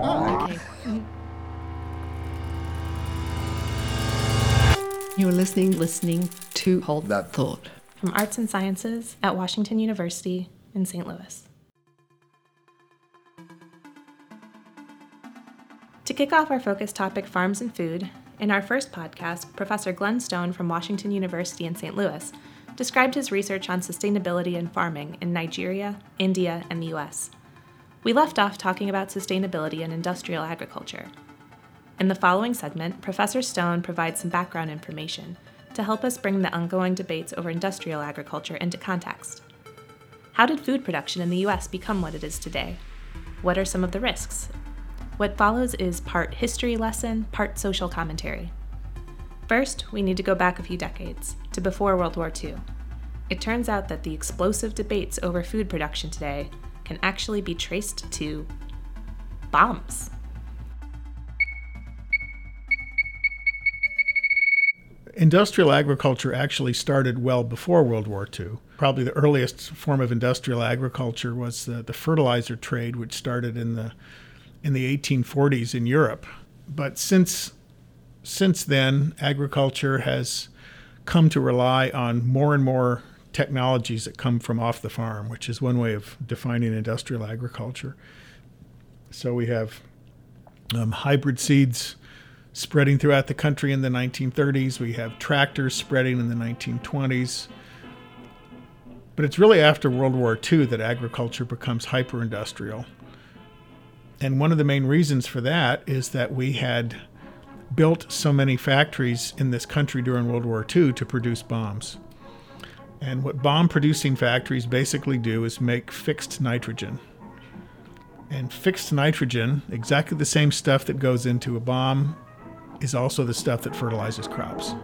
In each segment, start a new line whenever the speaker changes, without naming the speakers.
Oh, okay.
You're listening, listening to Hold That Thought
from Arts and Sciences at Washington University in St. Louis. To kick off our focus topic, farms and food, in our first podcast, Professor Glenn Stone from Washington University in St. Louis described his research on sustainability in farming in Nigeria, India, and the US. We left off talking about sustainability in industrial agriculture. In the following segment, Professor Stone provides some background information to help us bring the ongoing debates over industrial agriculture into context. How did food production in the US become what it is today? What are some of the risks? What follows is part history lesson, part social commentary. First, we need to go back a few decades, to before World War II. It turns out that the explosive debates over food production today can actually be traced to bombs.
Industrial agriculture actually started well before World War II. Probably the earliest form of industrial agriculture was the, the fertilizer trade, which started in the in the 1840s in Europe. But since since then, agriculture has come to rely on more and more technologies that come from off the farm, which is one way of defining industrial agriculture. So we have um, hybrid seeds spreading throughout the country in the 1930s. We have tractors spreading in the 1920s. But it's really after World War II that agriculture becomes hyper industrial. And one of the main reasons for that is that we had built so many factories in this country during World War II to produce bombs. And what bomb producing factories basically do is make fixed nitrogen. And fixed nitrogen, exactly the same stuff that goes into a bomb, is also the stuff that fertilizes crops.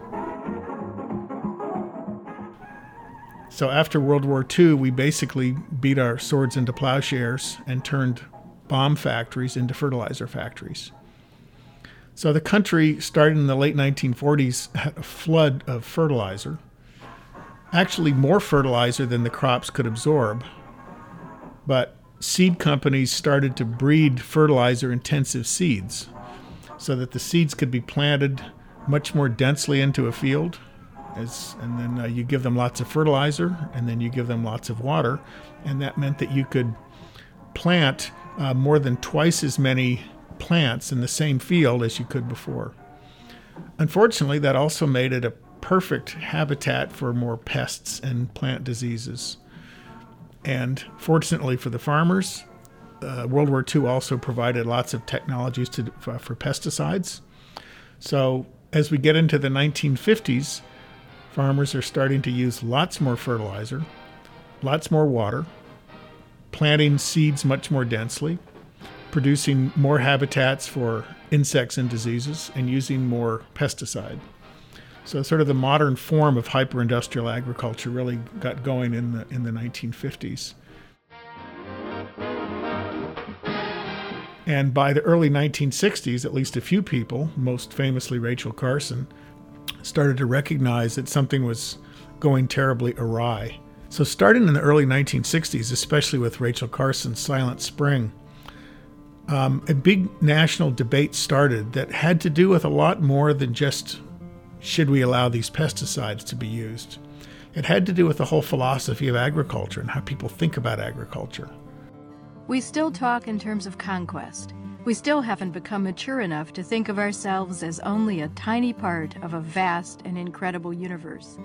So after World War II, we basically beat our swords into plowshares and turned bomb factories into fertilizer factories. So the country, starting in the late 1940s, had a flood of fertilizer, actually more fertilizer than the crops could absorb. But seed companies started to breed fertilizer intensive seeds so that the seeds could be planted much more densely into a field. As, and then uh, you give them lots of fertilizer, and then you give them lots of water, and that meant that you could plant uh, more than twice as many plants in the same field as you could before. Unfortunately, that also made it a perfect habitat for more pests and plant diseases. And fortunately for the farmers, uh, World War II also provided lots of technologies to, uh, for pesticides. So as we get into the 1950s, farmers are starting to use lots more fertilizer, lots more water, planting seeds much more densely, producing more habitats for insects and diseases, and using more pesticide. So, sort of the modern form of hyper-industrial agriculture really got going in the in the 1950s. And by the early 1960s, at least a few people, most famously Rachel Carson, started to recognize that something was going terribly awry so, starting in the early 1960s, especially with Rachel Carson's Silent Spring, um, a big national debate started that had to do with a lot more than just should we allow these pesticides to be used. It had to do with the whole philosophy of agriculture and how people think about agriculture.
We still talk in terms of conquest. We still haven't become mature enough to think of ourselves as only a tiny part of a vast and incredible universe.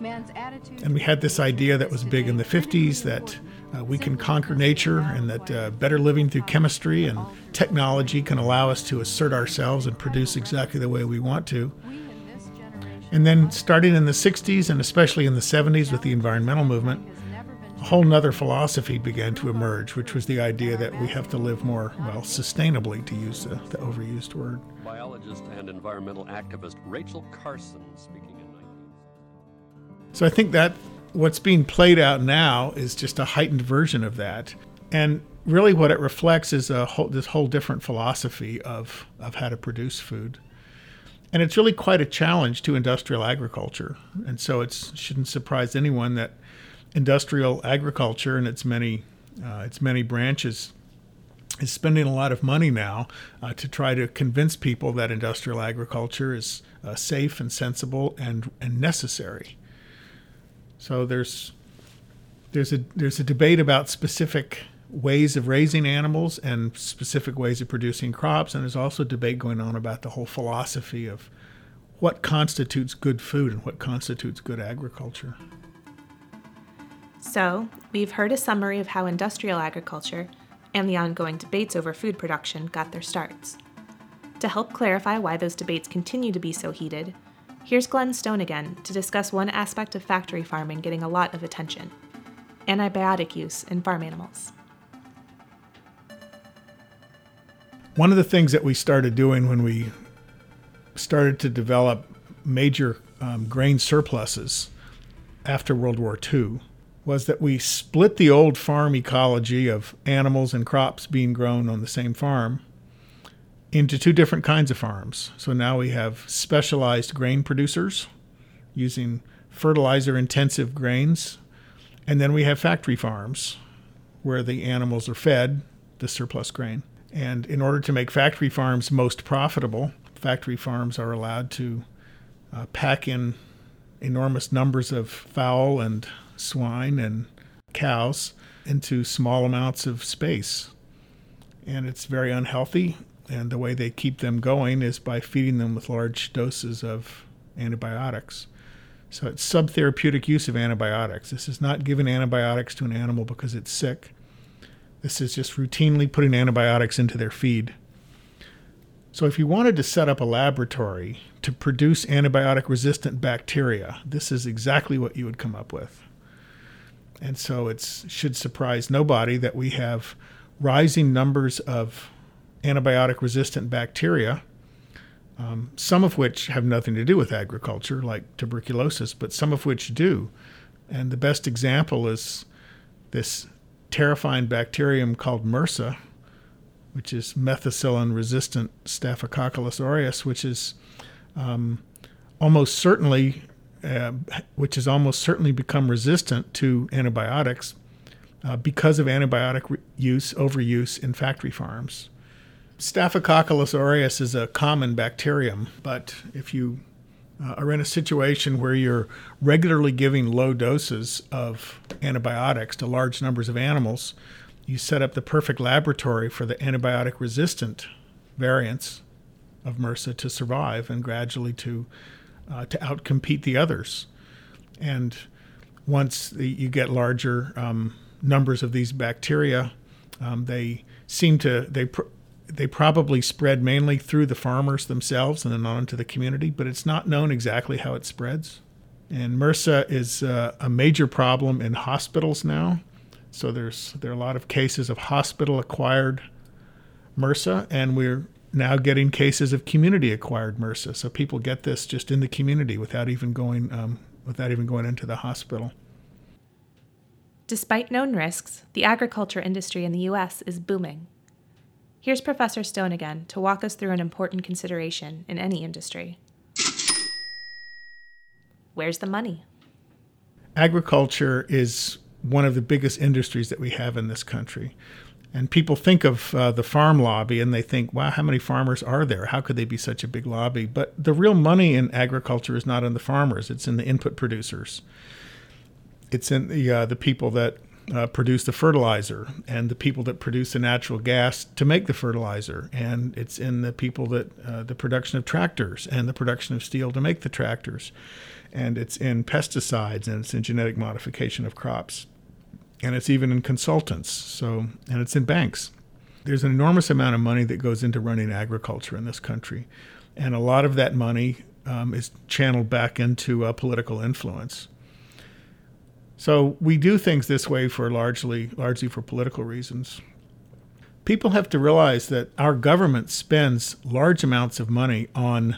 Man's attitude And we had this idea that was big in the 50s that uh, we can conquer nature and that uh, better living through chemistry and technology can allow us to assert ourselves and produce exactly the way we want to. And then, starting in the 60s and especially in the 70s with the environmental movement, a whole nother philosophy began to emerge, which was the idea that we have to live more, well, sustainably, to use the, the overused word.
Biologist and environmental activist Rachel Carson speaking.
So I think that what's being played out now is just a heightened version of that. And really what it reflects is a whole, this whole different philosophy of, of how to produce food. And it's really quite a challenge to industrial agriculture. And so it shouldn't surprise anyone that industrial agriculture and its many, uh, its many branches is spending a lot of money now uh, to try to convince people that industrial agriculture is uh, safe and sensible and, and necessary. So there's there's a there's a debate about specific ways of raising animals and specific ways of producing crops, and there's also debate going on about the whole philosophy of what constitutes good food and what constitutes good agriculture.
So, we've heard a summary of how industrial agriculture and the ongoing debates over food production got their starts. To help clarify why those debates continue to be so heated, here's Glenn Stone again to discuss one aspect of factory farming getting a lot of attention antibiotic use in farm animals.
One of the things that we started doing when we started to develop major um, grain surpluses after World War II was that we split the old farm ecology of animals and crops being grown on the same farm into two different kinds of farms. So now we have specialized grain producers using fertilizer intensive grains, and then we have factory farms where the animals are fed the surplus grain. And in order to make factory farms most profitable, factory farms are allowed to uh, pack in enormous numbers of fowl and swine and cows into small amounts of space. And it's very unhealthy. And the way they keep them going is by feeding them with large doses of antibiotics. So it's subtherapeutic use of antibiotics. This is not giving antibiotics to an animal because it's sick. This is just routinely putting antibiotics into their feed. So if you wanted to set up a laboratory to produce antibiotic resistant bacteria, this is exactly what you would come up with. And so it should surprise nobody that we have rising numbers of antibiotic resistant bacteria, um, some of which have nothing to do with agriculture, like tuberculosis, but some of which do. And the best example is this terrifying bacterium called MRSA, which is methicillin resistant Staphylococcus aureus, which is um, almost certainly uh, which has almost certainly become resistant to antibiotics uh, because of antibiotic re- use, overuse in factory farms. Staphylococcus aureus is a common bacterium, but if you uh, are in a situation where you're regularly giving low doses of antibiotics to large numbers of animals, you set up the perfect laboratory for the antibiotic resistant variants of MRSA to survive and gradually to uh, to outcompete the others. And once the, you get larger um, numbers of these bacteria, um, they seem to they pr- they probably spread mainly through the farmers themselves and then on to the community, but it's not known exactly how it spreads. And MRSA is uh, a major problem in hospitals now. So there's there are a lot of cases of hospital acquired MRSA, and we're now getting cases of community acquired MRSA. So people get this just in the community without even going um, without even going into the hospital.
Despite known risks, the agriculture industry in the U.S. is booming. Here's Professor Stone again to walk us through an important consideration in any industry. Where's the money?
Agriculture is one of the biggest industries that we have in this country. And people think of uh, the farm lobby and they think, wow, how many farmers are there? How could they be such a big lobby? But the real money in agriculture is not in the farmers, it's in the input producers. It's in the, uh, the people that uh, produce the fertilizer and the people that produce the natural gas to make the fertilizer. And it's in the people that, uh, the production of tractors and the production of steel to make the tractors. And it's in pesticides and it's in genetic modification of crops and it's even in consultants. So, and it's in banks. There's an enormous amount of money that goes into running agriculture in this country, and a lot of that money um, is channeled back into uh, political influence. So we do things this way for largely, largely for political reasons. People have to realize that our government spends large amounts of money on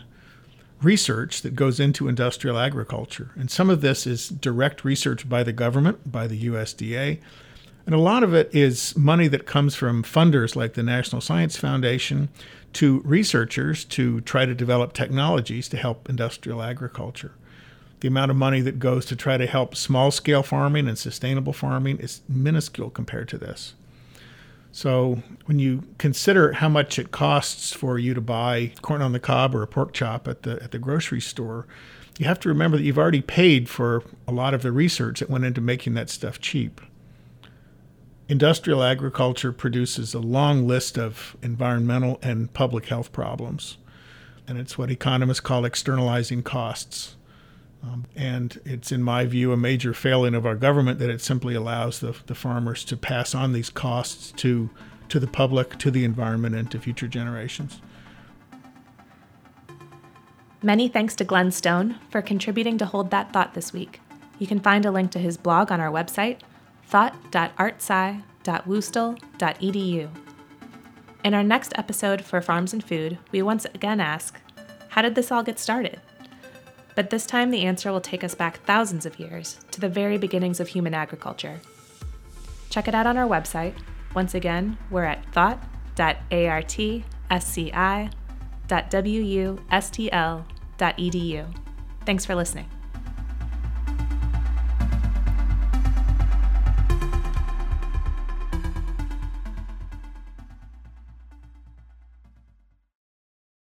research that goes into industrial agriculture. And some of this is direct research by the government, by the USDA. And a lot of it is money that comes from funders like the National Science Foundation to researchers to try to develop technologies to help industrial agriculture. The amount of money that goes to try to help small scale farming and sustainable farming is minuscule compared to this. So when you consider how much it costs for you to buy corn on the cob or a pork chop at the at the grocery store, you have to remember that you've already paid for a lot of the research that went into making that stuff cheap. Industrial agriculture produces a long list of environmental and public health problems, and it's what economists call externalizing costs. Um, and it's, in my view, a major failing of our government that it simply allows the, the farmers to pass on these costs to, to the public, to the environment, and to future generations.
Many thanks to Glenn Stone for contributing to Hold That Thought this week. You can find a link to his blog on our website, thought.artsci.wustl.edu. In our next episode for Farms and Food, we once again ask How did this all get started? But this time the answer will take us back thousands of years to the very beginnings of human agriculture. Check it out on our website. Once again, we're at thought.artsci.wustl.edu. Thanks for listening.